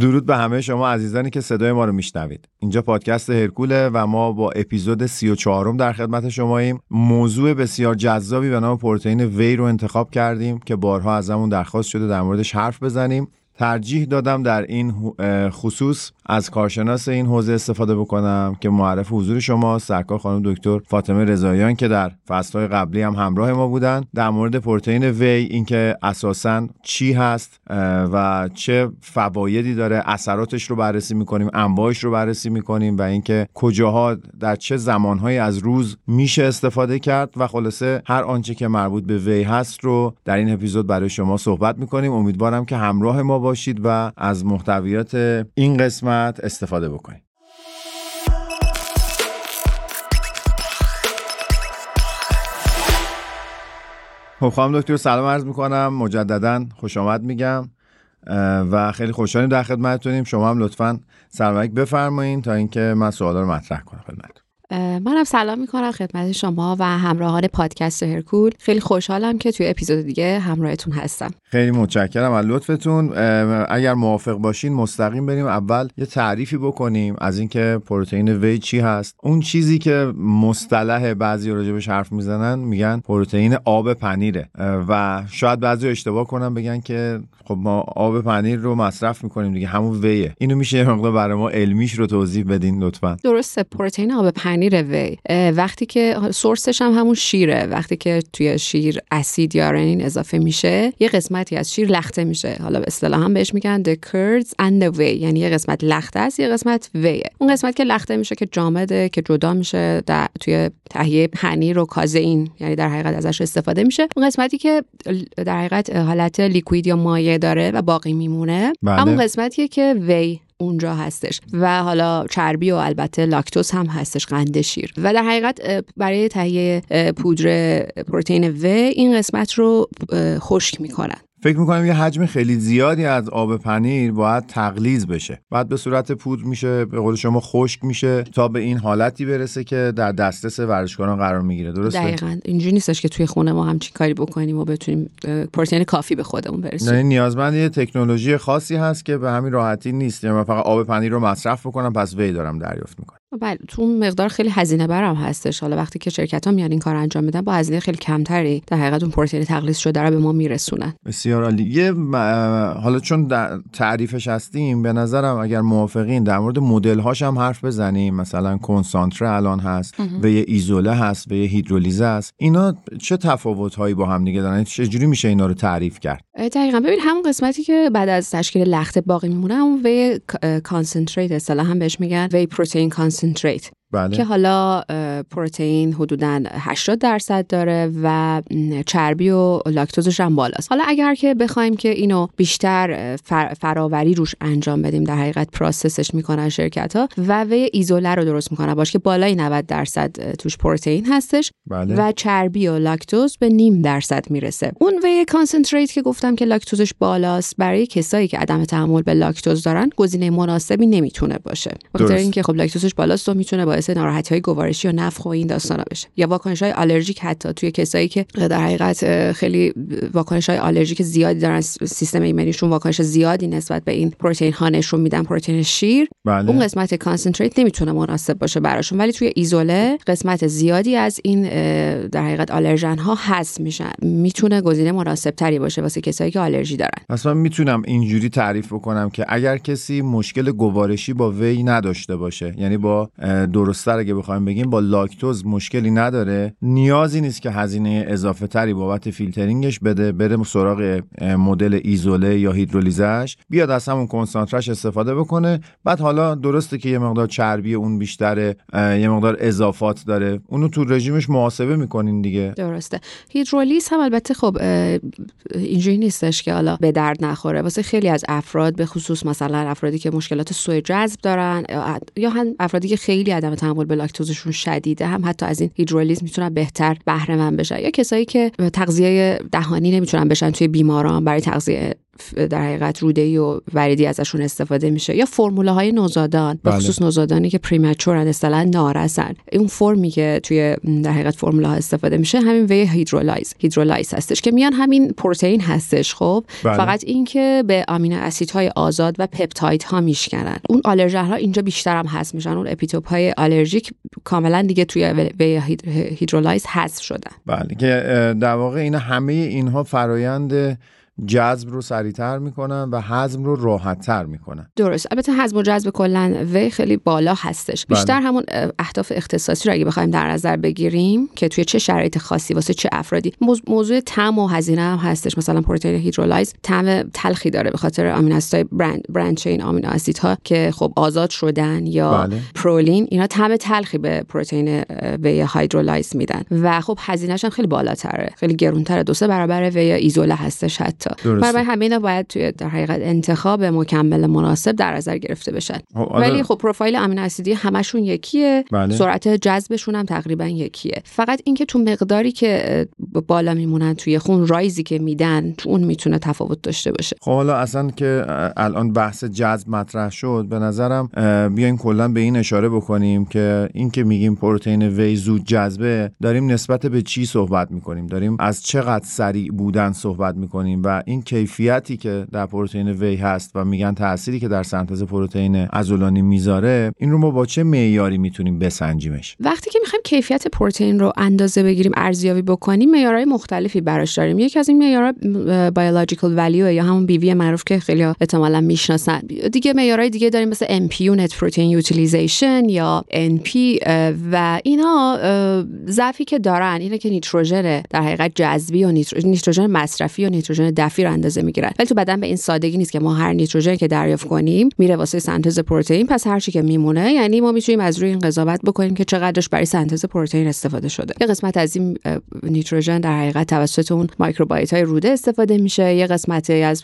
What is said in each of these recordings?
درود به همه شما عزیزانی که صدای ما رو میشنوید. اینجا پادکست هرکوله و ما با اپیزود 34 در خدمت شماییم. موضوع بسیار جذابی به نام پروتئین وی رو انتخاب کردیم که بارها ازمون درخواست شده در موردش حرف بزنیم. ترجیح دادم در این خصوص از کارشناس این حوزه استفاده بکنم که معرف حضور شما سرکار خانم دکتر فاطمه رضاییان که در فصلهای قبلی هم همراه ما بودن. در مورد پروتئین وی اینکه اساسا چی هست و چه فوایدی داره اثراتش رو بررسی می‌کنیم انواعش رو بررسی می‌کنیم و اینکه کجاها در چه زمانهایی از روز میشه استفاده کرد. و خلاصه هر آنچه که مربوط به وی هست رو در این اپیزود برای شما صحبت می‌کنیم. امیدوارم که همراه ما باشید و از محتویات این قسمت استفاده بکنید. خب خانم دکتر سلام عرض می‌کنم. مجددا خوش آمد میگم. و خیلی خوشحالیم در خدمتتونیم. شما هم لطفا سلام بفرمایید تا اینکه من سوالا رو مطرح کنم خدمتتون. منم سلام می‌کنم خدمت شما و همراهان پادکست هرکول. خیلی خوشحالم که توی اپیزود دیگه همراهتون هستم. خیلی متشکرم از لطفتون. اگر موافق باشین مستقیم بریم. اول یه تعریفی بکنیم از اینکه پروتئین وی چی هست. اون چیزی که مصطلح بعضی راجبش حرف می‌زنن میگن پروتئین آب پنیره. و شاید بعضی اشتباه کنن بگن که خب ما آب پنیر رو مصرف می‌کنیم دیگه. همون ویه اینو میشه یه مقدار برای ما علمیش رو توضیح بدین لطفا. درسته. پروتئین آب پنیر وی وقتی که سورسش هم همون شیره. وقتی که توی شیر اسید یا رنین اضافه میشه یه قسمتی از شیر لخته میشه. حالا به اصطلاح هم بهش میگن the curds and the whey. یعنی یه قسمت لخته است یه قسمت ویه اون قسمت که لخته میشه که جامده که جدا میشه در توی تهیه پنیر و کازئین. یعنی در حقیقت ازش استفاده میشه. اون قسمتی که در حقیقت حالت لیکوید یا مایع داره و باقی میمونه. بله. همون قسمتیه که وی اونجا هستش. و حالا چربی و البته لاکتوز هم هستش قند شیر. و در حقیقت برای تهیه پودر پروتئین و این قسمت رو خشک می‌کنن. فکر می‌کنم یه حجم خیلی زیادی از آب پنیر باید تقلیز بشه. بعد به صورت پودر میشه به قول شما خشک میشه تا به این حالتی برسه که در دسترس ورزشکاران قرار می‌گیره. درسته؟ دقیقاً. اینجوری نیستش که توی خونه ما همچین کاری بکنیم و بتونیم پروتئین کافی به خودمون برسیم. نه نیازمند یه تکنولوژی خاصی هست که به همین راحتی نیست. یعنی من فقط آب پنیر رو مصرف بکنم پس وی دارم دریافت می‌کنم. بله تو مقدار خیلی هزینه برم هستش. حالا وقتی که شرکت ها میان این کار انجام میدن با هزینه خیلی کمتری در حقیقت اون پروتئین تقلیص شده رو به ما میرسونن. بسیار عالی. یه حالا چون در تعریفش هستیم به نظرم اگر موافقین در مورد مدل هاش هم حرف بزنیم. مثلا کنسانتره الان هست و یه ایزوله هست و یه هیدرولیزه هست. اینا چه تفاوت هایی با هم دیگه دارن؟ چجوری میشه اینا رو تعریف کرد؟ دقیقا. ببین همون قسمتی که بعد از تشکیل لخته باقی میمونه اون whey concentrate اصطلاحا هم بهش میگن whey protein concentrate بله. که حالا پروتئین حدودا 80 درصد داره و چربی و لاکتوزش هم بالاست. حالا اگر که بخوایم که اینو بیشتر فراوری روش انجام بدیم در حقیقت process ش می‌کنن شرکت ها و whey ایزوله رو درست می‌کنن. باشه که بالای 90 درصد توش پروتئین هستش بله. و چربی و لاکتوز به نیم درصد می‌رسه. اون whey concentrate که گفتم که لاکتوزش بالاست برای کسایی که عدم تحمل به لاکتوز دارن گزینه مناسبی نمی‌تونه باشه. بخاطر اینکه خب لاکتوزش بالاست و می‌تونه باعث ناراحتی های گوارشی و نفخ و این داستانا بشه. یا واکنش های آلرژیک حتی توی کسایی که در حقیقت خیلی واکنش های آلرژیک زیادی دارن سیستم ایمنیشون واکنش زیادی نسبت به این پروتئین ها نشون میدن پروتئین شیر. بله. اون قسمت concentrate نمی‌تونه مناسب باشه براشون ولی توی ایزوله قسمت زیادی از این در حقیقت آلرژن ها هست میشن. می‌تونه گزینه مناسب تری باشه واسه کسایی که آلرژی دارن. اصلا می‌تونم اینجوری تعریف بکنم که اگر کسی مشکل گوارشی با وی نداشته باشه یعنی با درستتر اگه بخوایم بگیم با لاکتوز مشکلی نداره. نیازی نیست که هزینه اضافه تری بابت فیلترینگش بده بره سراغ مدل ایزوله یا هیدرولیزش بیاد از همون کنسانترش استفاده بکنه. بعد حالا درسته که یه مقدار چربی اون بیشتره یه مقدار اضافات داره. اونو تو رژیمش محاسبه می‌کنین دیگه. درسته. هیدرولیز هم البته خب اینجوری نیستش که حالا به درد نخوره. واسه خیلی از افراد به خصوص مثلا افرادی که مشکلات سوء جذب دارن یا هم افرادی که خیلی عدم تحمل به لاکتوزشون شدیده هم حتی از این هیدرولیز می‌تونن بهتر بهره مند بشن. یا کسایی که تغذیه دهانی نمی‌تونن بشن توی بیماران برای تغذیه در حقیقت روده و وریدی ازشون استفاده میشه. یا فرموله های نوزادان بله. خصوص نوزادانی که پریمچورن اصطلاحا نارسن اون فرمی که توی در حقیقت فرموله ها استفاده میشه همین whey hydrolyzed hydrolyzed هستش که میان همین پروتئین هستش خب؟ بله. فقط اینکه به آمینو اسیدهای آزاد و پپتاید ها میشکنن. اون آلرژن ها اینجا بیشتر هم هست میشن. اون اپیتوپ های آلرژیک کاملا دیگه توی whey hyd- hydrolyzed حذف شدن. بله که در واقع این همه اینها فرایند جذب رو سریعتر می‌کنن و هضم رو راحتتر می‌کنن. درست. البته هضم و جذب کلا whey خیلی بالا هستش. بله. بیشتر همون اه، اهداف اختصاصی رو اگه بخوایم در نظر بگیریم که توی چه شرایط خاصی واسه چه افرادی. موضوع طعم و هزینه هم هستش. مثلا پروتئین hydrolyzed طعم تلخی داره به خاطر آمینو اسیدهای branched branched chain آمینو اسیدها که خب آزاد شدن یا بله. پرولین اینا طعم تلخی به پروتئین whey hydrolyzed میدن. و خب هزینه‌ش هم خیلی بالاتره. خیلی گرونتره. دو سه برابر whey ایزوله هستش حتی. درسته. برای همه اینا باید توی در حقیقت انتخاب مکمل مناسب در نظر گرفته بشن. خب، ولی خب پروفایل امینو اسیدی همشون یکیه. بله. سرعت جذبشون هم تقریبا یکیه. فقط اینکه تو مقداری که بالا میمونن توی خون رایزی که میدن تو اون می‌تونه تفاوت داشته باشه. خب حالا اصلا که الان بحث جذب مطرح شد به نظرم اه، بیایم کلا به این اشاره بکنیم که این که میگیم پروتئین وی زود جذبه داریم نسبت به چی صحبت می‌کنیم؟ داریم از چقدر سریع بودن صحبت می‌کنیم و این کیفیتی که در پروتئین وی هست و میگن تأثیری که در سنتز پروتئین عضلانی می‌ذاره این رو ما با چه معیاری می‌تونیم بسنجیمش؟ وقتی که می‌خوایم کیفیت پروتئین رو اندازه بگیریم ارزیابی بکنیم معیارهای مختلفی براش داریم. یکی از این معیارها biological value یا همون BV معروف که خیلی احتمالا می‌شناسن. دیگه معیارهای دیگه داریم مثل NP یو net protein utilization یا NPU اه، و اینا ضعفی که دارن اینه که نیتروژن در حقیقت جذبی و نیترو- نیتروژن مصرفی و نیتروژن دفعی رو اندازه می‌گیرن. ولی تو بدن به این سادگی نیست که ما هر نیتروژن که دریافت کنیم میره واسه سنتز پروتئین پس هر چی که میمونه یعنی ما می‌تونیم از روی این قضاوت بکنیم که چقدرش برای سنتز پروتئین استفاده شده. یه قسمت از این نیتروژن در حقیقت توسط اون microbiota های روده استفاده میشه. یه قسمتی از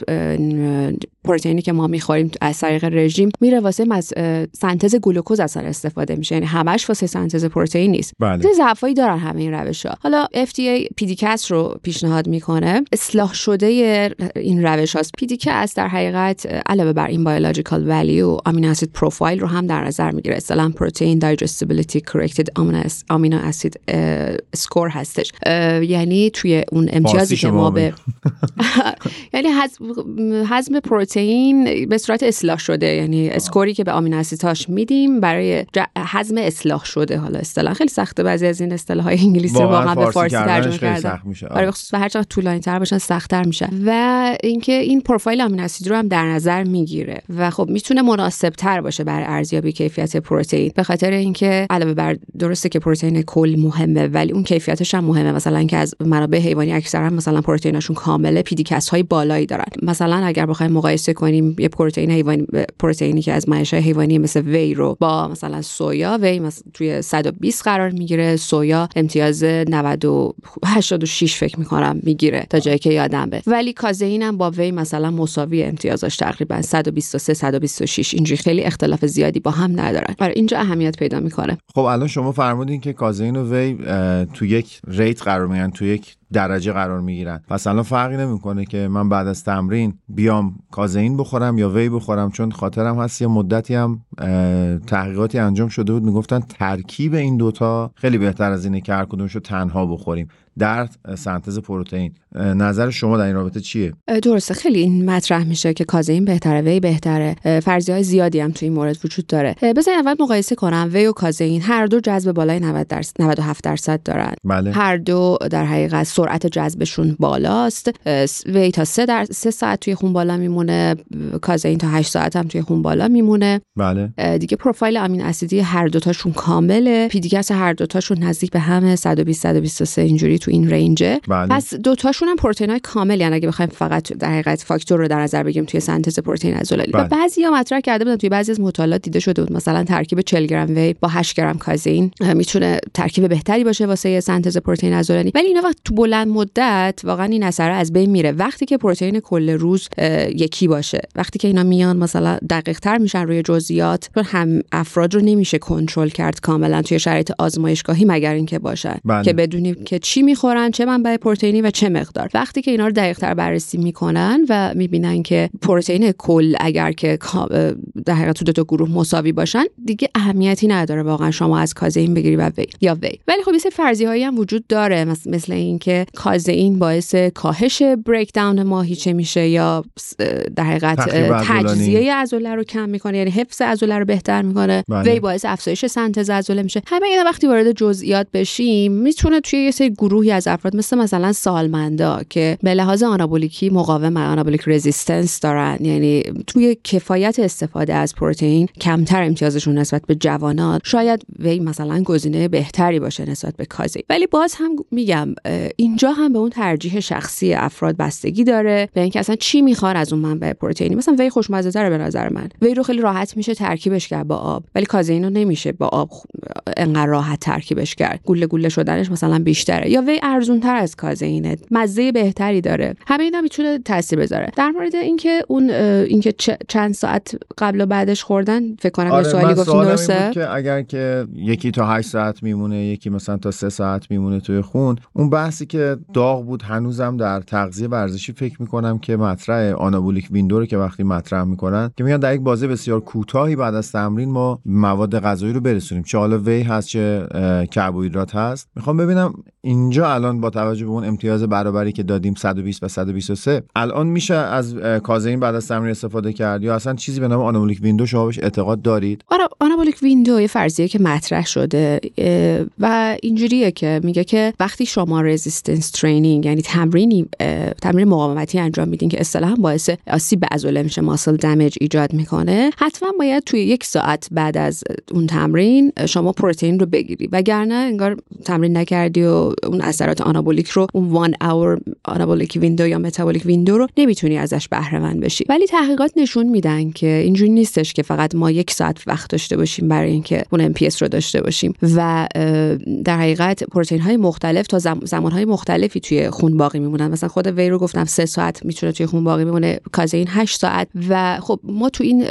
پروتئینی که ما می‌خوریم از طریق رژیم میره واسه مز... سنتز گلوکوز اصلا استفاده میشه. یعنی همش واسه سنتز پروتئین نیست. بله. ضعفایی دارن همه این روش ها حالا FDA PDCAAS رو پیشنهاد می‌کنه. اصلاح شده این روش هاست. PDCAAS در حقیقت علاوه بر این biological value amino acid profile رو هم در نظر می‌گیره. اصطلاحا protein digestibility corrected amino acid score هستش. یعنی توی اون امتیازی که ما به یعنی هضم پروتئین به صورت اصلاح شده. یعنی score ی که به آمینو اسیدهاش میدیم برای هضم اصلاح شده. حالا اصطلاح خیلی سخته بعضی از این اصطلاح های انگلیسی واقعا به فارسی ترجمه کردن. سخت میشه. آره بخصوص و هر چقدر طولانی تر باشن سختتر میشن. و اینکه این پروفایل آمینو اسید رو هم در نظر می‌گیره و خب می‌تونه مناسب تر باشه برای ارزیابی کیفیت پروتئین. به خاطر اینکه علاوه بر درسته که پروتئین کل مهمه ولی اون کیفیتش هم مهمه. مثلا که از منابع حیوانی اکثرا مثلا پروتئیناشون کامله PDCAAS های بالایی دارن. مثلا اگر بخوایم مقایسه کنیم یه پروتئین حیوانی پروتئینی که از منشأ حیوانی مثل وی رو با مثلا سویا وی مثلا توی 120 قرار می‌گیره. سویا امتیاز 90 و 86 فکر می‌کنم می‌گیره تا جایی که یادم به کازئین هم با وی مثلا مساوی امتیازش تقریبا 123 126 اینجوری خیلی اختلاف زیادی با هم ندارن. آره اینجا اهمیت پیدا می‌کنه. خب الان شما فرمودین که کازئین و وی تو یک ریت قرار می‌گیرن تو یک درجه قرار می‌گیرن. پس الان فرقی نمی‌کنه که من بعد از تمرین بیام کازئین بخورم یا وی بخورم چون خاطرم هست یه مدتی هم تحقیقاتی انجام شده بود می‌گفتن ترکیب این دوتا خیلی بهتر از اینه که هر کدومشو تنها بخوریم. در سنتز پروتئین. نظر شما در این رابطه چیه؟ درسته. خیلی این مطرح میشه که کازئین بهتره وی بهتره. اه، فرضیه های زیادی هم تو این مورد وجود داره. اه، بذارین اول مقایسه کنم. وی و کازئین هر دو جذب بالای 90 درصد 97 درصد دارن. بله. هر دو در حقیقت سرعت جذبشون بالاست. وی تا سه, در... سه ساعت توی خون بالا میمونه. کازئین تا 8 ساعت هم توی خون بالا میمونه. بله. دیگه پروفایل امینو اسیدی هر دوتاشون کامله. PDCAAS هر دوتاشون نزدیک به همه. 120 123 اینجوری تو این رنجه بله. پس دوتاشون هم پروتئین های کامل یعنی اگه بخوایم فقط در حقیقت فاکتور رو در نظر بگیریم توی سنتز پروتئین عضلانی بله. و بعضیا مطرح کرده بودن توی بعضی از مطالعات دیده شده بود مثلا ترکیب 40 گرم whey با 8 گرم کازئین اه، می‌تونه ترکیب بهتری باشه واسه سنتز پروتئین عضلانی ولی اینا وقت تو بلند مدت واقعا این اثر از بین میره وقتی که پروتئین کل روز یکی باشه وقتی که اینا میان مثلا دقیق تر میشن روی جزئیات هم افراد رو نمیشه کنترل کرد کاملا توی شرایط آزمایشگاهی مگر اینکه باشن بله. که بدونیم که چی می‌خورن چه منبع پروتئینی و چه مقدار وقتی که اینا رو دقیق تر بررسی می‌کنن و می‌بینن که پروتئین کل اگر که در حقیقت تو دو تا گروه مساوی باشن دیگه اهمیتی نداره واقعا شما از کازئین بگیری و وی یا وی ولی خب یه سری فرضی هایی هم وجود داره مثل اینکه کازئین باعث کاهش بریک داون ماهیچه میشه یا در حقیقت. تجزیه عضله رو کم می‌کنه یعنی حفظ عضله رو بهتر می‌کنه بله. وی باعث افزایش سنتز عضله میشه همه اینا وقتی وارد جزئیات بشیم می‌تونه توی یه سری گروهی از افراد مثل مثلا سالمندا که به لحاظ آنابولیکی مقاوم آنابولیک رزिस्टنس دارن. یعنی توی کفایت استفاده از پروتئین کمتر امتیازشون نسبت به جوانان شاید وی مثلا گزینه بهتری باشه نسبت به کازی. ولی باز هم میگم اینجا هم به اون ترجیح شخصی افراد بستگی داره به اینکه اصلا چی می‌خوان از اون منبع پروتئینی. مثلا وی خوشمزه تره به نظر من. وی رو خیلی راحت میشه ترکیبش کرد با آب. ولی کازئین رو نمیشه با آب انقدر راحت ترکیبش کرد. گوله گوله شدنش مثلا بیشتره. یا وی ارزون تر از کازئینه مزه بهتری داره. همه اینا می‌تونه تاثیر بذاره. در مورد اینکه اون اینکه چند ساعت قبل و بعدش خوردن فکر کنم سوالی آره، من گفتین درسته که اگر که یکی تا 8 ساعت میمونه یکی مثلا تا 3 ساعت میمونه توی خون اون بحثی که داغ بود هنوزم در تغذیه ورزشی فکر می‌کنم که مطرح آنابولیک ویندو رو که وقتی مطرح می‌کنن که میگن در یک بازه بسیار کوتاهی بعد از تمرین ما مواد غذایی رو برسونیم. چه حالا whey هست چه کربوهیدرات هست. می‌خوام ببینم اینجا الان با توجه به اون امتیاز برابری که دادیم 120 و 123 الان میشه از کازئین بعد از تمرین استفاده کرد یا اصلا چیزی به نام anabolic window شما بهش اعتقاد دارید؟ آره anabolic window یه فرضیه که مطرح شده و اینجوریه که میگه که وقتی شما resistance training یعنی تمرینی تمرین مقاومتی انجام میدین که اصطلاحا باعث آسیب به عضله میشه muscle damage ایجاد می‌کنه حتما باید توی یک ساعت بعد از اون تمرین شما پروتئین رو بگیری وگرنه انگار تمرین نکردی و اون اثرات آنابولیک رو اون one hour anabolic window یا metabolic window رو نمی‌تونی ازش بهره مند بشی. ولی تحقیقات نشون میدن که اینجوری نیستش که فقط ما یک ساعت وقت داشته باشیم برای اینکه اون MPS رو داشته باشیم. و در حقیقت پروتئین های مختلف تا زم- زمان های مختلفی توی خون باقی میمونن. مثلا خود whey رو گفتم سه ساعت می‌تونه توی خون باقی بمونه کازئین 8 ساعت. و خب ما تو این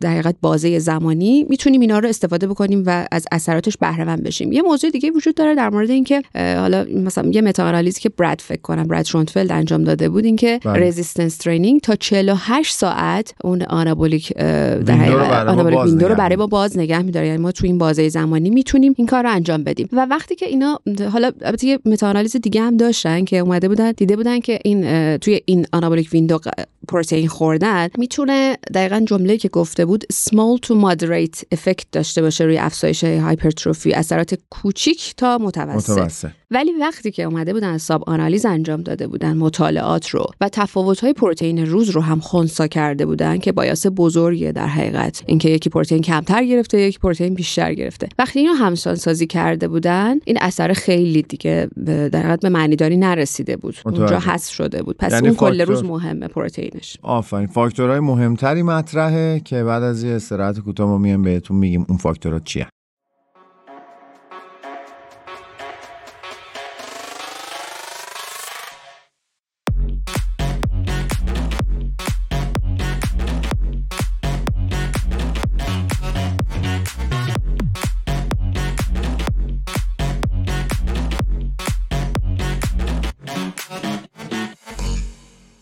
در حقیقت بازه زمانی می‌تونیم اینا رو استفاده بکنیم و از اثراتش بهره مند بشیم. یه موضوع دیگه وجود داره در مورد اینکه حالا مثلا یه متاآنالیزی که براد فکر کنم براد شونفلد انجام داده بود اینکه بله. resistance training تا 48 ساعت اون آنابولیک در حقیقت anabolic window رو برای ما باز نگه میداره. یعنی ما تو این بازه زمانی می‌تونیم این کار رو انجام بدیم. و وقتی که اینا حالا البته یه متاآنالیز دیگه هم داشتن که اومده بودن دیده بودن که این توی این anabolic window پروتئین خوردن می‌تونه دقیقا جمله که گفته بود small to moderate افکت داشته باشه روی افزایش هایپرتروفی اثرات کوچیک تا متوسط. متوسط. ولی وقتی که اومده بودن ساب آنالیز انجام داده بودن مطالعات رو و تفاوت های پروتئین روز رو هم خونسا کرده بودن که بایاس بزرگیه در حقیقت. اینکه یکی پروتئین کمتر گرفته یکی پروتئین بیشتر گرفته. وقتی اینو همسان سازی کرده بودن این اثر خیلی دیگه در حقیقت به معنیداری نرسیده بود. متوجه. اونجا حذف شده بود. پس یعنی اون کل روز مهمه پروتئینش. آفرین. فاکتورهای مهمتری مطرحه که بعد از یه استراحت کوتاه ما میایم بهتون میگیم اون فاکتورها چیه.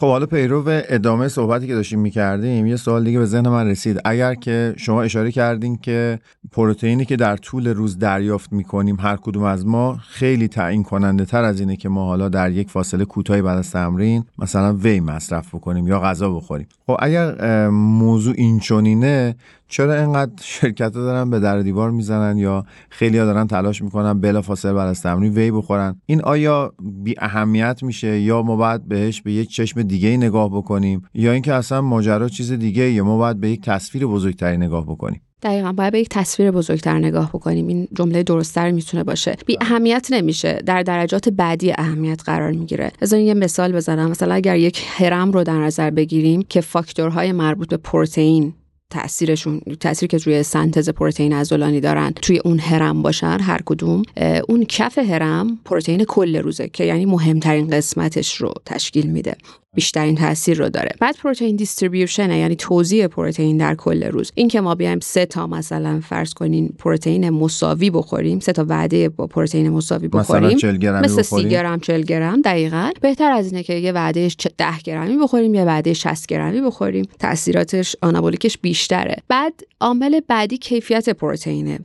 خب حالا پیرو ادامه صحبتی که داشتیم می‌کردیم یه سوال دیگه به ذهن من رسید. اگر که شما اشاره کردین که پروتئینی که در طول روز دریافت می‌کنیم هر کدوم از ما خیلی تعیین کننده تر از اینه که ما حالا در یک فاصله کوتاهی بعد از تمرین مثلا وی مصرف بکنیم یا غذا بخوریم. خب اگر موضوع این چنینه چرا اینقدر شرکت ها دارن به در دیوار می‌زنن یا خیلی ها دارن تلاش می‌کنن بلا فاصله بعد از تمرین وی بخورن؟ این آیا بی اهمیت میشه یا ما باید بهش به یک چشم دیگه نگاه بکنیم؟ یا اینکه اصلا ماجرا چیز دیگه یا ما باید به یک تصویر بزرگتری نگاه بکنیم؟ دقیقا باید به یک تصویر بزرگتر نگاه بکنیم. این جمله درستتر می‌تونه باشه. بی اهمیت نمیشه. در درجات بعدی اهمیت قرار می‌گیره. بذارین یه مثال بزنم. مثلا اگر یک هرم رو در نظر بگیریم که فاکتورهای مربوط به پروتئین تاثیرشون تاثیری که روی سنتز پروتئین عضلانی دارن توی اون هرم باشن هر کدوم اون کف هرم پروتئین کل روزه که یعنی مهمترین قسمتش رو تشکیل میده. بیشترین تاثیر رو داره. بعد پروتئین دیستریبیوشن یعنی توزیع پروتئین در کل روز. این که ما بیایم سه تا مثلا فرض کنین پروتئین مساوی بخوریم سه تا وعده با پروتئین مساوی بخوریم مثلا 40 گرمی مثل 30 بخوریم؟ گرم 40 گرم دقیقا. بهتر از اینه که یه وعده 10 گرمی بخوریم یه وعده 60 گرمی بخوریم. تاثیراتش آنابولیکش بیشتره. بعد عامل بعدی کیفیت پروتئینه.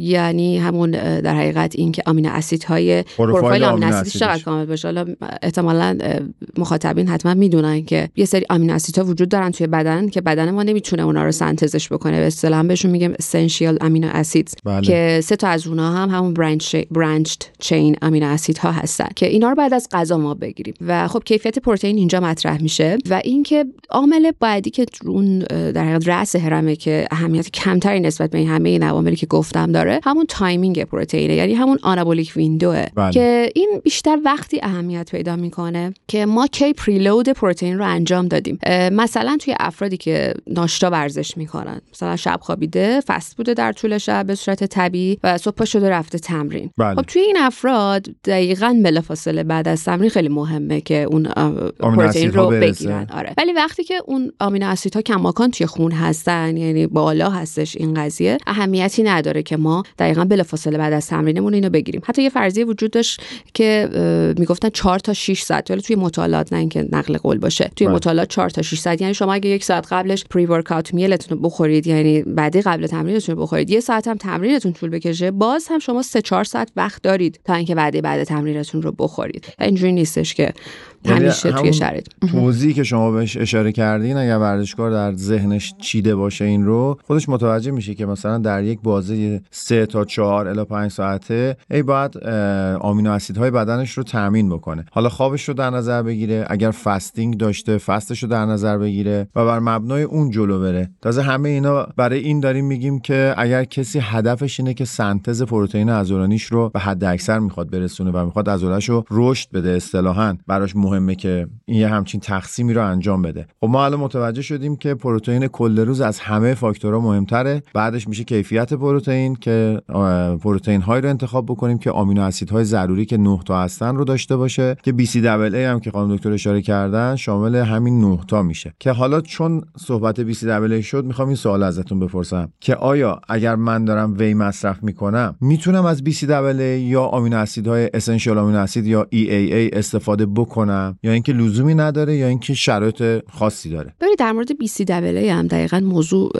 یعنی همون در حقیقت این که آمینو اسیدهای پروفایل آمینو آمینو اسیدش چقدر. کامل باشه حالا احتمالا مخاطبین حتما می‌دونن که یه سری آمینو اسیدها وجود دارن توی بدن که بدن ما نمی‌تونه اونا رو سنتزش بکنه به اصطلاح بهشون میگیم اسنشیال امینو اسیدز بله. که سه تا از اونها هم همون برانچ برانچد چین امینو اسیدها هستن که اینا رو بعد از غذا ما بگیریم و خب کیفیت پروتئین اینجا مطرح میشه و اینکه عامل بعدی که اون در حقیقت رأس هرمه که اهمیت کمتری نسبت به این همه این عواملی که گفتم داره همون timing پروتئینه یعنی همون anabolic window ه بله. که این بیشتر وقتی اهمیت پیدا می‌کنه که ما کی preload پروتئین رو انجام دادیم مثلا توی افرادی که ناشتا ورزش می‌کنن مثلا شب خوابیده fast بوده در طول شب به صورت طبیعی و صبح شده رفته تمرین بله. خب توی این افراد دقیقا بلافاصله بعد از تمرین خیلی مهمه که اون پروتئین رو. بگیرن آره ولی وقتی که اون آمینو اسیدها کماکان توی خون هستن یعنی بالا هستش این قضیه اهمیتی نداره که ما دقیقا بلافاصله بعد از تمرینمون اینو بگیریم. حتی یه فرضیه وجود داشت که می‌گفتن 4 تا 6 ساعت. ولی توی مطالعات نه اینکه نقل قول باشه. توی بله. مطالعات 4 تا 6 ساعت. یعنی شما اگه یک ساعت قبلش پری ورکاوت میلتون رو بخورید یعنی بعدی قبل تمرینتون رو بخورید یه ساعت هم تمرینتون طول بکشه باز هم شما 3 4 ساعت وقت دارید تا اینکه وعده بعد تمرینتون رو بخورید. اینجوری نیستش که همیشه توی شرایط. توضیحی که شما بهش اشاره کردین اگر ورزشکار در ذهنش چیده باشه این رو خودش متوجه میشه که مثلا در یک بازه 3 تا 4 الی 5 ساعته ای باید آمینو اسیدهای بدنش رو تامین بکنه. حالا خوابش رو در نظر بگیره اگر فستینگ داشته فستش رو در نظر بگیره و بر مبنای اون جلو بره. تازه همه اینا برای این داریم میگیم که اگر کسی هدفش اینه که سنتز پروتئین عضلانیش رو به حد اکثر می‌خواد برسونه و می‌خواد عضله‌اش رو رشد بده اصطلاحا براش مهمه که این یه همچین تقسیمی رو انجام بده. خب ما الان متوجه شدیم که پروتئین کل روز از همه فاکتورها مهمتره. بعدش میشه کیفیت پروتئین که آه، پروتئین هایی رو انتخاب بکنیم که آمینو اسیدهای ضروری که 9 تا هستن رو داشته باشه. که بی سی هم که خانم دکتر اشاره کردن شامل همین 9 تا میشه. که حالا چون صحبت بی سی شد می‌خوام این سوال ازتون بپرسم. که آیا اگر من دارم وی مصرف می‌کنم می‌تونم از بی سی یا آمینو اسیدهای اسنشیال آمینو اسید یا EAA استفاده بکنم؟ یا اینکه لزومی نداره یا اینکه شرایط خاصی داره؟ ببینید در مورد BCAA هم دقیقا موضوع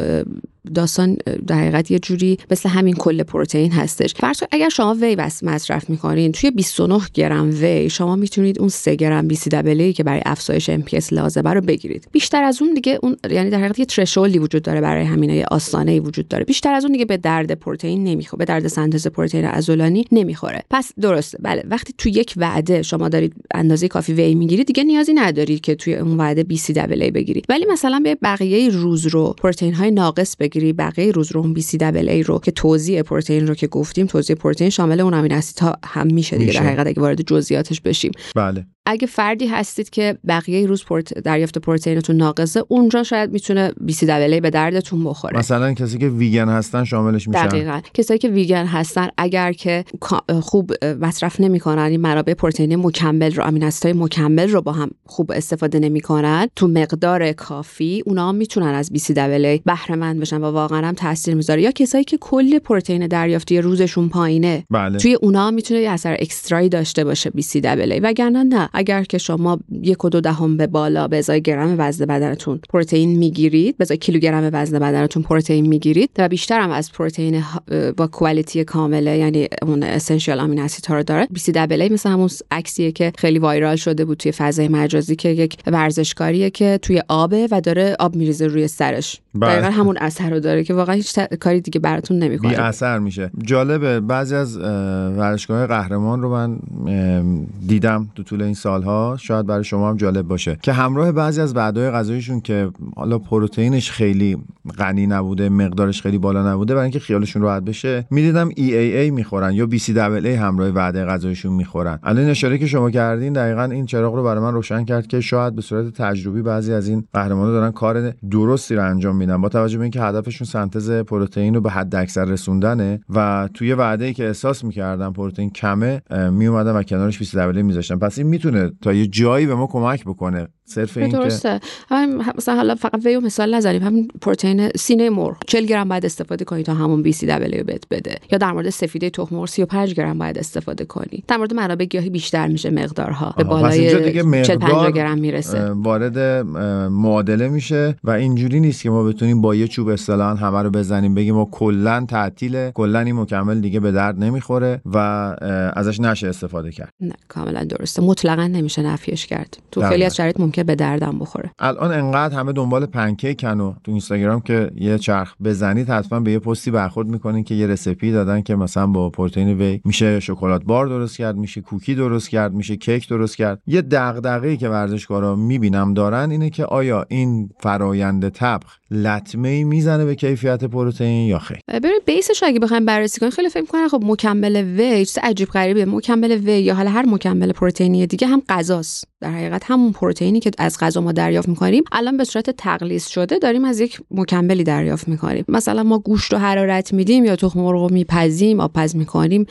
داستان در حقیقت یه جوری مثل همین کل پروتئین هستش. فرض اگر شما وی بس مصرف می‌کنین توی 29 گرم وی شما می‌تونید اون 3 گرم BCAA که برای افزایش MPS لازمه رو بگیرید. بیشتر از اون دیگه اون یعنی در حقیقت یه ترشولدی وجود داره برای همین یه آستانه وجود داره. بیشتر از اون دیگه به درد پروتئین نمی‌خوره به درد سنتز پروتئین عضلانی نمی‌خوره. پس درسته. بله وقتی تو یک وعده شما دارید اندازه کافی وی می‌گیرید دیگه نیازی ندارید که توی اون وعده BCAA بگیرید ولی مثلا به بقیه روز رو پروتئین های ناقص بگیری بقیه روز رو اون BCAA رو که توزیع پروتئین رو که گفتیم توزیع پروتئین شامل اون امین اسیدها هم میشه دیگه میشه. در حقیقت اگه وارد جزئیاتش بشیم. بله. اگه فردی هستید که بقیه روز پروت... دریافت پروتئینتون ناقصه اونجا شاید می‌تونه BCAA به دردتون بخوره. مثلا کسی که ویگن هستن شاملش میشن. دقیقا. کسایی که ویگن هستن اگر که خوب مصرف نمی‌کنن این منابع پروتئین مکمل رو آمینو اسیدهای مکمل رو با هم خوب استفاده نمی‌کنن تو مقدار کافی اونا می‌تونن از BCAA بهره مند بشن. و واقعا هم تاثیر می‌ذاره. یا کسایی که کل پروتئین دریافتی روزشون پایینه. بله. توی اونا می‌تونه یه اثر extra یی داشته باشه BCAA وگرنه نه. اگر که شما یک و دو دهم به بالا به ازای گرم وزن بدنتون پروتئین می‌گیرید به ازای کیلوگرم وزن بدنتون پروتئین می‌گیرید و بیشتر هم از پروتئین با کوالیتی کامله یعنی اون اسنشیال امین اسید ها رو داره. BCAA مثل همون عکسیه که خیلی وایرال شده بود توی فضای مجازی که یک ورزشکاریه که توی آبه و داره آب میریزه روی سرش. دقیقا همون اثر رو داره که واقعا هیچ کاری دیگه براتون بی نمی‌کنه اثر میشه. جالبه بعضی از ورزشگاه قهرمان رو من دیدم تو طول این سالها. شاید برای شما هم جالب باشه که همراه بعضی از وعده‌های غذاییشون که حالا پروتئینش خیلی غنی نبوده مقدارش خیلی بالا نبوده برای اینکه خیالشون راحت بشه می‌دیدم EAA می‌خورن یا BCAA همراه وعده غذاییشون می‌خورن. الان اشاره که شما کردین دقیقا این چراغ رو برای من روشن کرد که شاید به صورت تجربی بعضی از این قهرمانان دارن کار درستی رو انجام میدن. با توجه به اینکه هدفشون سنتز پروتئین رو به حد اکثر رسوندنه و توی وعده ای که احساس می‌کردن پروتئین کمه میومدن و کنارش 20 دبله میذاشتن پس این می‌تونه تا یه جایی به ما کمک بکنه. صرف این درسته. همین مثلا حالا فقط ویو مثال نزنیم. همین پروتئین سینه مرغ. 40 گرم باید استفاده کنی تا همون بی سی دبلیو بهت بده. یا در مورد سفیده تخم مرغ 35 گرم باید استفاده کنی. در مورد منابع گیاهی بیشتر میشه مقدارها. به بالای 40 50 گرم می‌رسه. وارد معادله میشه و اینجوری نیست که ما بتونیم با یه چوب اصطلاحا همه رو بزنیم. بگیم ما کلا تعطیله کلا این مکمل دیگه به درد نمی‌خوره و ازش نشه استفاده کرد. نه کاملا درسته. مطلقا نمیشه نفیش کرد. تو خیلی از شرایط ممکن به دردم بخوره. الان انقدر همه دنبال پنکیکن و تو اینستاگرام که یه چرخ بزنید حتما به یه پستی برخورد می‌کنین که یه رسیپی دادن که مثلا با پروتئین وی میشه شکلات بار درست کرد میشه کوکی درست کرد میشه کیک درست کرد. یه دغدغه‌ای که ورزشکارا می‌بینم دارن اینه که آیا این فرایند طبخ لطمه ای می‌زنه به کیفیت پروتئین یا خیر؟ ببین بیسش اگه بخوایم بررسی کنیم خیلی فکر می‌کنن خب مکمل وی چیز عجیب غریبه مکمل وی یا حالا هر مکمل پروتئینی دیگه هم غذاست. در حقیقت همون پروتئینی که از غذا ما دریافت می‌کنیم الان به صورت تقلیص شده داریم از یک مکملی دریافت می‌کنیم. مثلا ما گوشت و حرارت میدیم یا تخم مرغ رو میپزیم آبپز می‌کنیم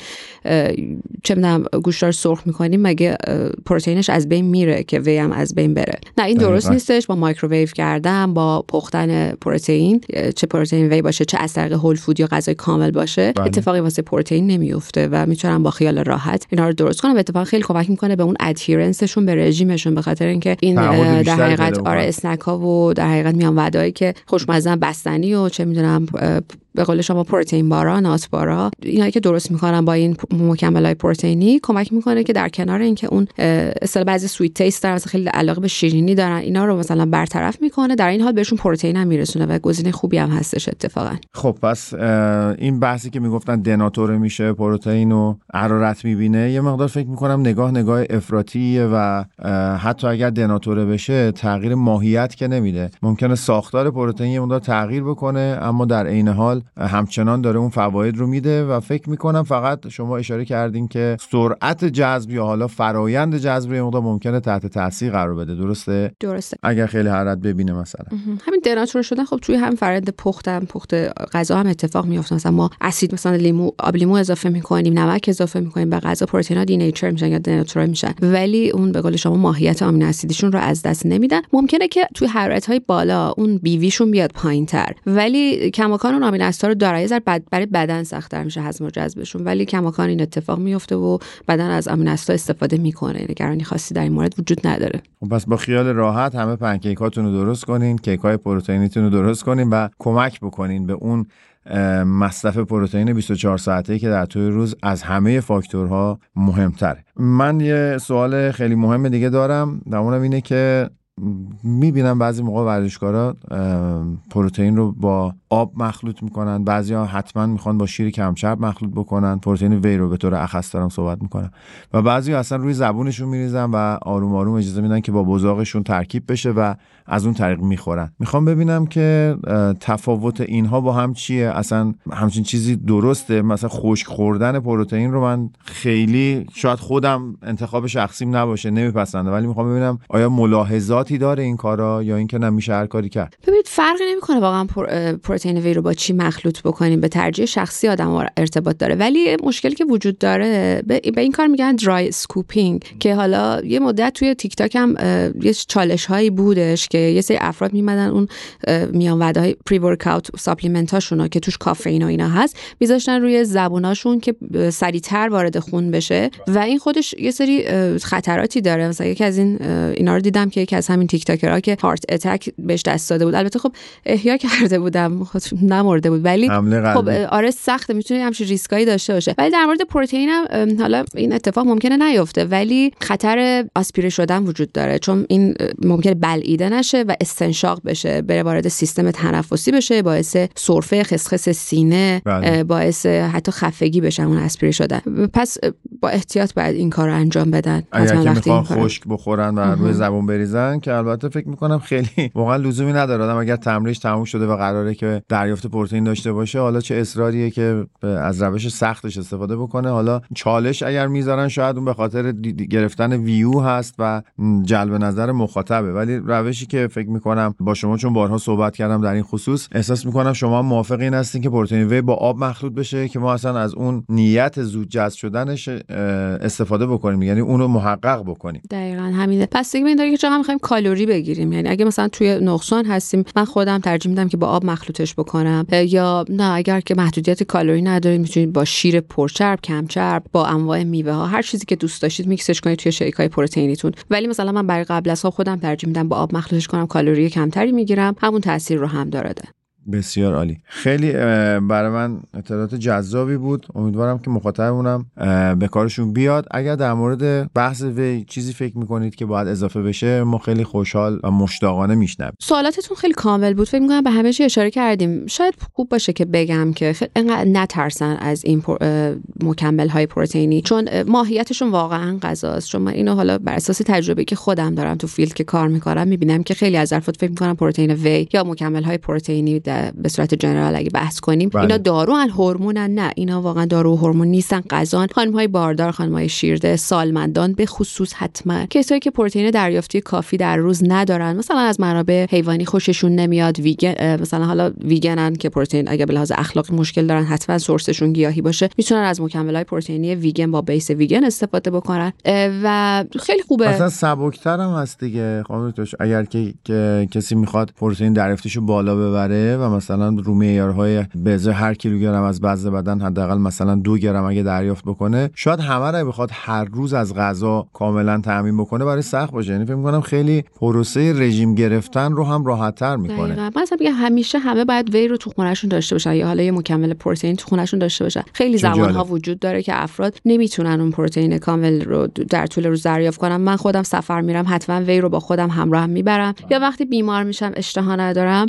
چه می‌دونم گوشت رو سرخ می‌کنیم مگه پروتئینش از بین میره که وی هم از بین بره؟ نه این درست نیستش. با مایکروویو کردن با پختن پروتئین چه پروتئین وی باشه چه از طریق whole food یا غذای کامل باشه بله. اتفاقی واسه پروتئین نمیفته و می‌تونن با خیال راحت اینا رو درست کنم اتفاقا خیلی کمک می‌کنه به اون adherence شون به رژیمشون به خاطر اینکه این در حقیقت آره اسنک ها و در حقیقت میان وعده‌هایی که خوشمزه بستنی و چه می‌دونم به قول شما protein bar ا nut bar ا اینایی که درست می‌کنن با این مکمل های پروتئینی کمک می‌کنه که در کنار اینکه اون اصلا بعضی sweet taste دارن مثلا خیلی علاقه به شیرینی دارن اینا رو مثلا برطرف می‌کنه در این حال بهشون پروتئین هم میرسونه و گزینه خوبی هم هستش اتفاقا. خب پس این بحثی که می‌گفتن دناتوره میشه پروتئین و حرارت می‌بینه یه مقدار فکر می‌کنم نگاه نگاه افراطیه و حتی اگر دناتوره بشه تغییر ماهیت که نمیده. ممکنه ساختار پروتئین یه مقدار تغییر بکنه اما در عین حال همچنان داره اون فواید رو میده و فکر می‌کنم فقط شما اشاره کردین که سرعت جذب یا حالا فرایند جذب یه مقدار ممکنه تحت تاثیر قرار بده. درسته؟ درسته. اگر خیلی حرارت ببینه مثلا. همین دناتور شدن خب توی هم فرآیند پختن پخت غذا هم اتفاق میفته مثلا ما اسید مثلا لیمو آب لیمو اضافه می‌کنیم نمک اضافه می‌کنیم به غذا پروتئینا دینیچر میشن یا دناتور میشن. ولی اون به قول شما ماهیت آمینو اسیدشون رو از دست نمیدن. ممکنه که توی حرارت های بالا اون بیویشون بیاد پایینتر. ولی کماکان اون آمینو رو داره یه بد برای بدن سختتر میشه هضم و جذبشون. ولی کماکان این اتفاق میفته و بدن از امین استفاده می‌کنه. نگرانی خاصی در این مورد وجود نداره. خب پس با خیال راحت همه پنکیکاتون رو درست کنین. کیک های پروتئینیتون رو درست کنین و کمک بکنین به اون مصرف پروتئین 24 ساعته که در طول روز از همه فاکتورها مهمتره. من یه سوال خیلی مهم دیگه دارم. در اینه که می‌بینم بعضی موقع ورزشکارا پروتئین رو با آب مخلوط می‌کنن. بعضی ها حتما می‌خوان با شیر کمچرب مخلوط بکنن. پروتئین وی رو به طور اخص دارم صحبت می‌کنم. و بعضی ها اصلا روی زبونشون میریزن و آروم آروم اجازه میدن که با بزاقشون ترکیب بشه و از اون طریق می‌خورن. می‌خوام ببینم که تفاوت اینها با هم چیه؟ اصلا همچین چیزی درسته؟ مثلا خشک خوردن پروتئین رو من خیلی شاید خودم انتخاب شخصیم نباشه نمیپسنده ولی می‌خوام ببینم آیا ملاحظاتی داره این کارا یا اینکه نمیشه هر کاری کرد؟ ببینید فرقی نمی‌کنه واقعا پروتئین وی رو با چی مخلوط بکنیم. به ترجیح شخصی آدم ارتباط داره. ولی مشکلی که وجود داره به این کار میگن dry scooping که حالا یه مدت توی تیک تاک هم یه چالش هایی بودش که یه سری افراد میمدن اون میان وعده های pre-workout supplement هاشون که توش کافئین و اینا هست میذاشتن روی زبوناشون که سریعتر وارد خون بشه و این خودش یه سری خطراتی داره. مثلا یکی از این اینا رو دیدم که یکی از همین تیک تاکرها که heart attack بهش دست داده بود. البته خب احیا کرده بودم خب نمرده بود. ولی خب آره سخته می‌تونه همچین ریسکایی داشته باشه. ولی در مورد پروتئین هم حالا این اتفاق ممکنه نیفته. ولی خطر آسپیره شدن وجود داره. چون این ممکنه بلعیده نشه و استنشاق بشه بره وارد سیستم تنفسی بشه باعث سرفه خسخس سینه بله. باعث حتی خفگی بشه اون اسپیره شدن. پس با احتیاط باید این کار رو انجام بدن. اگر که خشک بخورن و روی زبون بریزن که البته فکر می‌کنم خیلی واقعا لزومی نداره. آدم اگر تمرینش تموم شده و قراره که دریافت پروتئین داشته باشه حالا چه اصراریه که از روش سختش استفاده بکنه. حالا چالش اگر می‌ذارن شاید اون به خاطر گرفتن ویو هست و جلب نظر مخاطبه. ولی روشی که فکر می‌کنم با شما چون بارها صحبت کردم در این خصوص احساس می‌کنم شما موافق این هستین که پروتئین وی با آب مخلوط بشه که ما اصلا از اون نیت زود جذب شدنش استفاده بکنیم یعنی اون رو محقق بکنیم. دقیقا همینه. پس دیگه این داره که چقدر می‌خوایم کالری بگیریم؟ یعنی اگه مثلا توی نقصان هستیم من خودم ترجیح میدم که با آب مخلوطش بکنم. یا نه اگر که محدودیت کالری ندارید می‌تونید با شیر پرچرب کم چرب با انواع میوه ها هر چیزی که دوست داشتید میکسش کنید توی شیک های پروتئینیتون. ولی مثلا من برای قبل از ها خودم ترجیح میدم با آب مخلوطش کنم کالری کمتری می‌گیرم همون تاثیر رو هم داره. بسیار عالی. خیلی برای من اطلاعات جذابی بود. امیدوارم که مخاطبمونم به کارشون بیاد. اگر در مورد بحث وی چیزی فکر می‌کنید که باید اضافه بشه ما خیلی خوشحال و مشتاقانه میشنویم. سوالاتتون خیلی کامل بود. فکر می‌کنم به همه چی اشاره کردیم. شاید خوب باشه که بگم که انقدر نترسن از این مکمل های پروتئینی. چون ماهیتشون واقعا غذاست. چون من اینو حالا بر اساس تجربه که خودم دارم تو فیلد که کار می‌کنم می‌بینم که خیلی از افراد فکر می‌کنن پروتئین وی یا مکمل های پروتئینی به صورت جنرال اگه بحث کنیم بله. اینا دارو ان هورمونن نه. اینا واقعا دارو و هورمون نیستن غذان خانم های باردار خانم های شیرده سالمندان به خصوص حتما. کسایی که پروتئین دریافتی کافی در روز ندارن مثلا از منابع حیوانی خوششون نمیاد ویگن مثلا حالا ویگنن که پروتئین اگه به لحاظ اخلاقی مشکل دارن حتما سورسشون گیاهی باشه. می‌تونن از مکمل های پروتئینی ویگن با بیس ویگن استفاده بکنن. و خیلی خوبه. مثلا سبکتر هم هست دیگه. اگر که, کسی می‌خواد پروتئین دریافتیشو بالا ببره و مثلا رو معیارهای به هر کیلوگرم از وزن بدن حداقل مثلا دو گرم اگه دریافت بکنه شاید همه رو بخواد هر روز از غذا کاملا تامین بکنه برای سخت باشه. یعنی فکر می‌کنم خیلی پروسه رژیم گرفتن رو هم راحت‌تر می‌کنه. مثلا میگه همیشه همه باید وی رو تو خونهشون داشته باشن. یا حالا یه مکمل پروتئین تو خونهشون داشته باشن. خیلی زمان ها وجود داره که افراد نمی‌تونن اون پروتئین کامل رو در طول روز دریافت کنن. من خودم سفر میرم حتما وی رو با خودم همراه می‌برم. یا وقتی بیمار میشم اشتها ندارم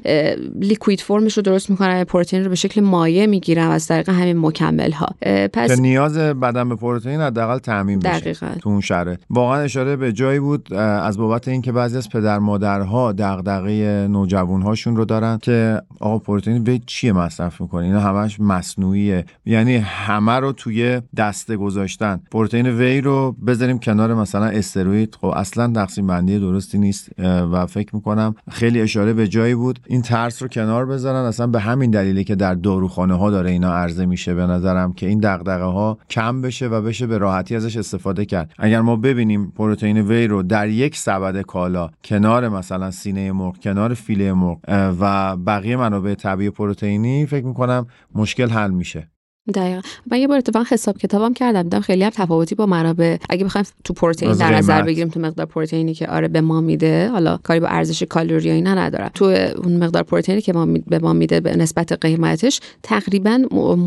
لیکوید فرمش رو درست می‌کنن پروتئین رو به شکل مایع می‌گیرن از طریق همین مکمل ها پس که نیاز بدن به پروتئین حداقل تامین بشه. تو اون شره واقعا اشاره به جایی بود از بابت اینکه بعضی از پدر مادرها دغدغه نوجوان هاشون رو دارن که آقا پروتئین به چیه مصرف می‌کنه اینا همش مصنوعیه. یعنی همه رو توی دسته گذاشتن. پروتئین وی رو بذاریم کنار مثلا استروید. خب اصلا تقسیم بندی درستی نیست و فکر می‌کنم خیلی اشاره به جایی بود. این ترس رو کنار بذارن اصلا به همین دلیلی که در داروخانه ها داره اینا عرضه میشه به نظرم که این دغدغه ها کم بشه و بشه به راحتی ازش استفاده کرد. اگر ما ببینیم پروتئین وی رو در یک سبد کالا کنار مثلا سینه مرغ کنار فیله مرغ و بقیه منابع طبیعی پروتئینی فکر می‌کنم مشکل حل میشه. دقیقا. من یه بار اتفاقا حساب کتابم کردم دیدم خیلی هم تفاوتی با منابع. اگه بخوایم تو پروتئین در نظر بگیریم تو مقدار پروتئینی که آره به ما میده حالا کاری با ارزش کالری اینا ندارم. تو اون مقدار پروتئینی که ما به ما میده به نسبت قیمتش تقریبا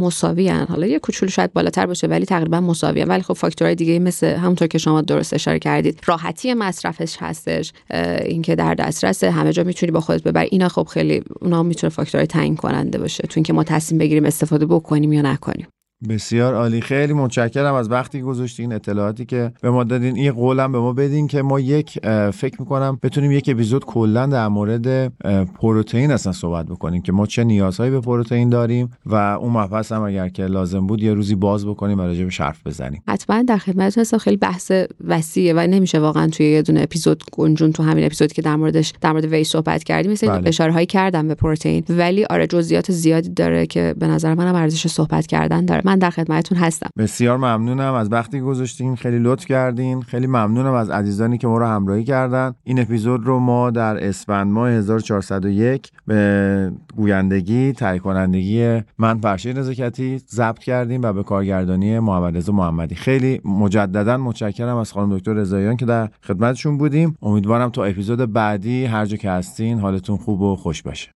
مساوی هن. حالا یه کوچولو شاید بالاتر باشه ولی تقریبا مساوی هن. ولی خب فاکتورهای دیگه مثل همونطور که شما درست اشاره کردید راحتی مصرفش هستش اینکه در دسترس همه جا می‌تونی با خودت ببری. اینا خب خیلی اونا می‌تونه فاکتورهای تعیین کننده باشه. تو اینکه ما تصمیم بگیریم استفاده بکنیم یا نکنیم. бокале. بسیار عالی. خیلی متشکرم از وقتی گذاشتین اطلاعاتی که به ما دادین. این قولم به ما بدین که ما یک فکر می‌کنم بتونیم یک اپیزود کلا در مورد پروتئین اصلا صحبت بکنیم که ما چه نیازهایی به پروتئین داریم و اون مبحث هم اگر که لازم بود یه روزی باز بکنیم و راجع به حرف بزنیم. حتما در خدمت هستم. خیلی بحث وسیعه و نمیشه واقعا توی یه دونه اپیزود گنجون تو همین اپیزودی که در موردش در مورد وی صحبت کردیم مثل بله. اشاره هایی کردم به پروتئین. ولی آره جزئیات زیادی داره که به نظر منم ارزش صحبت کردن داره. من در خدمتتون هستم. بسیار ممنونم. از وقتی گذاشتین خیلی لطف کردین. خیلی ممنونم از عزیزانی که ما رو همراهی کردن. این اپیزود رو ما در اسفند ماه 1401 به گویندگی تهیه من فرشید نزاکتی ضبط کردیم و به کارگردانی محمد رضا محمدی. خیلی مجددا متشکرم از خانم دکتر رضاییان که در خدمتشون بودیم. امیدوارم تا اپیزود بعدی هر جا که هستین حالتون خوب و خوش باشه.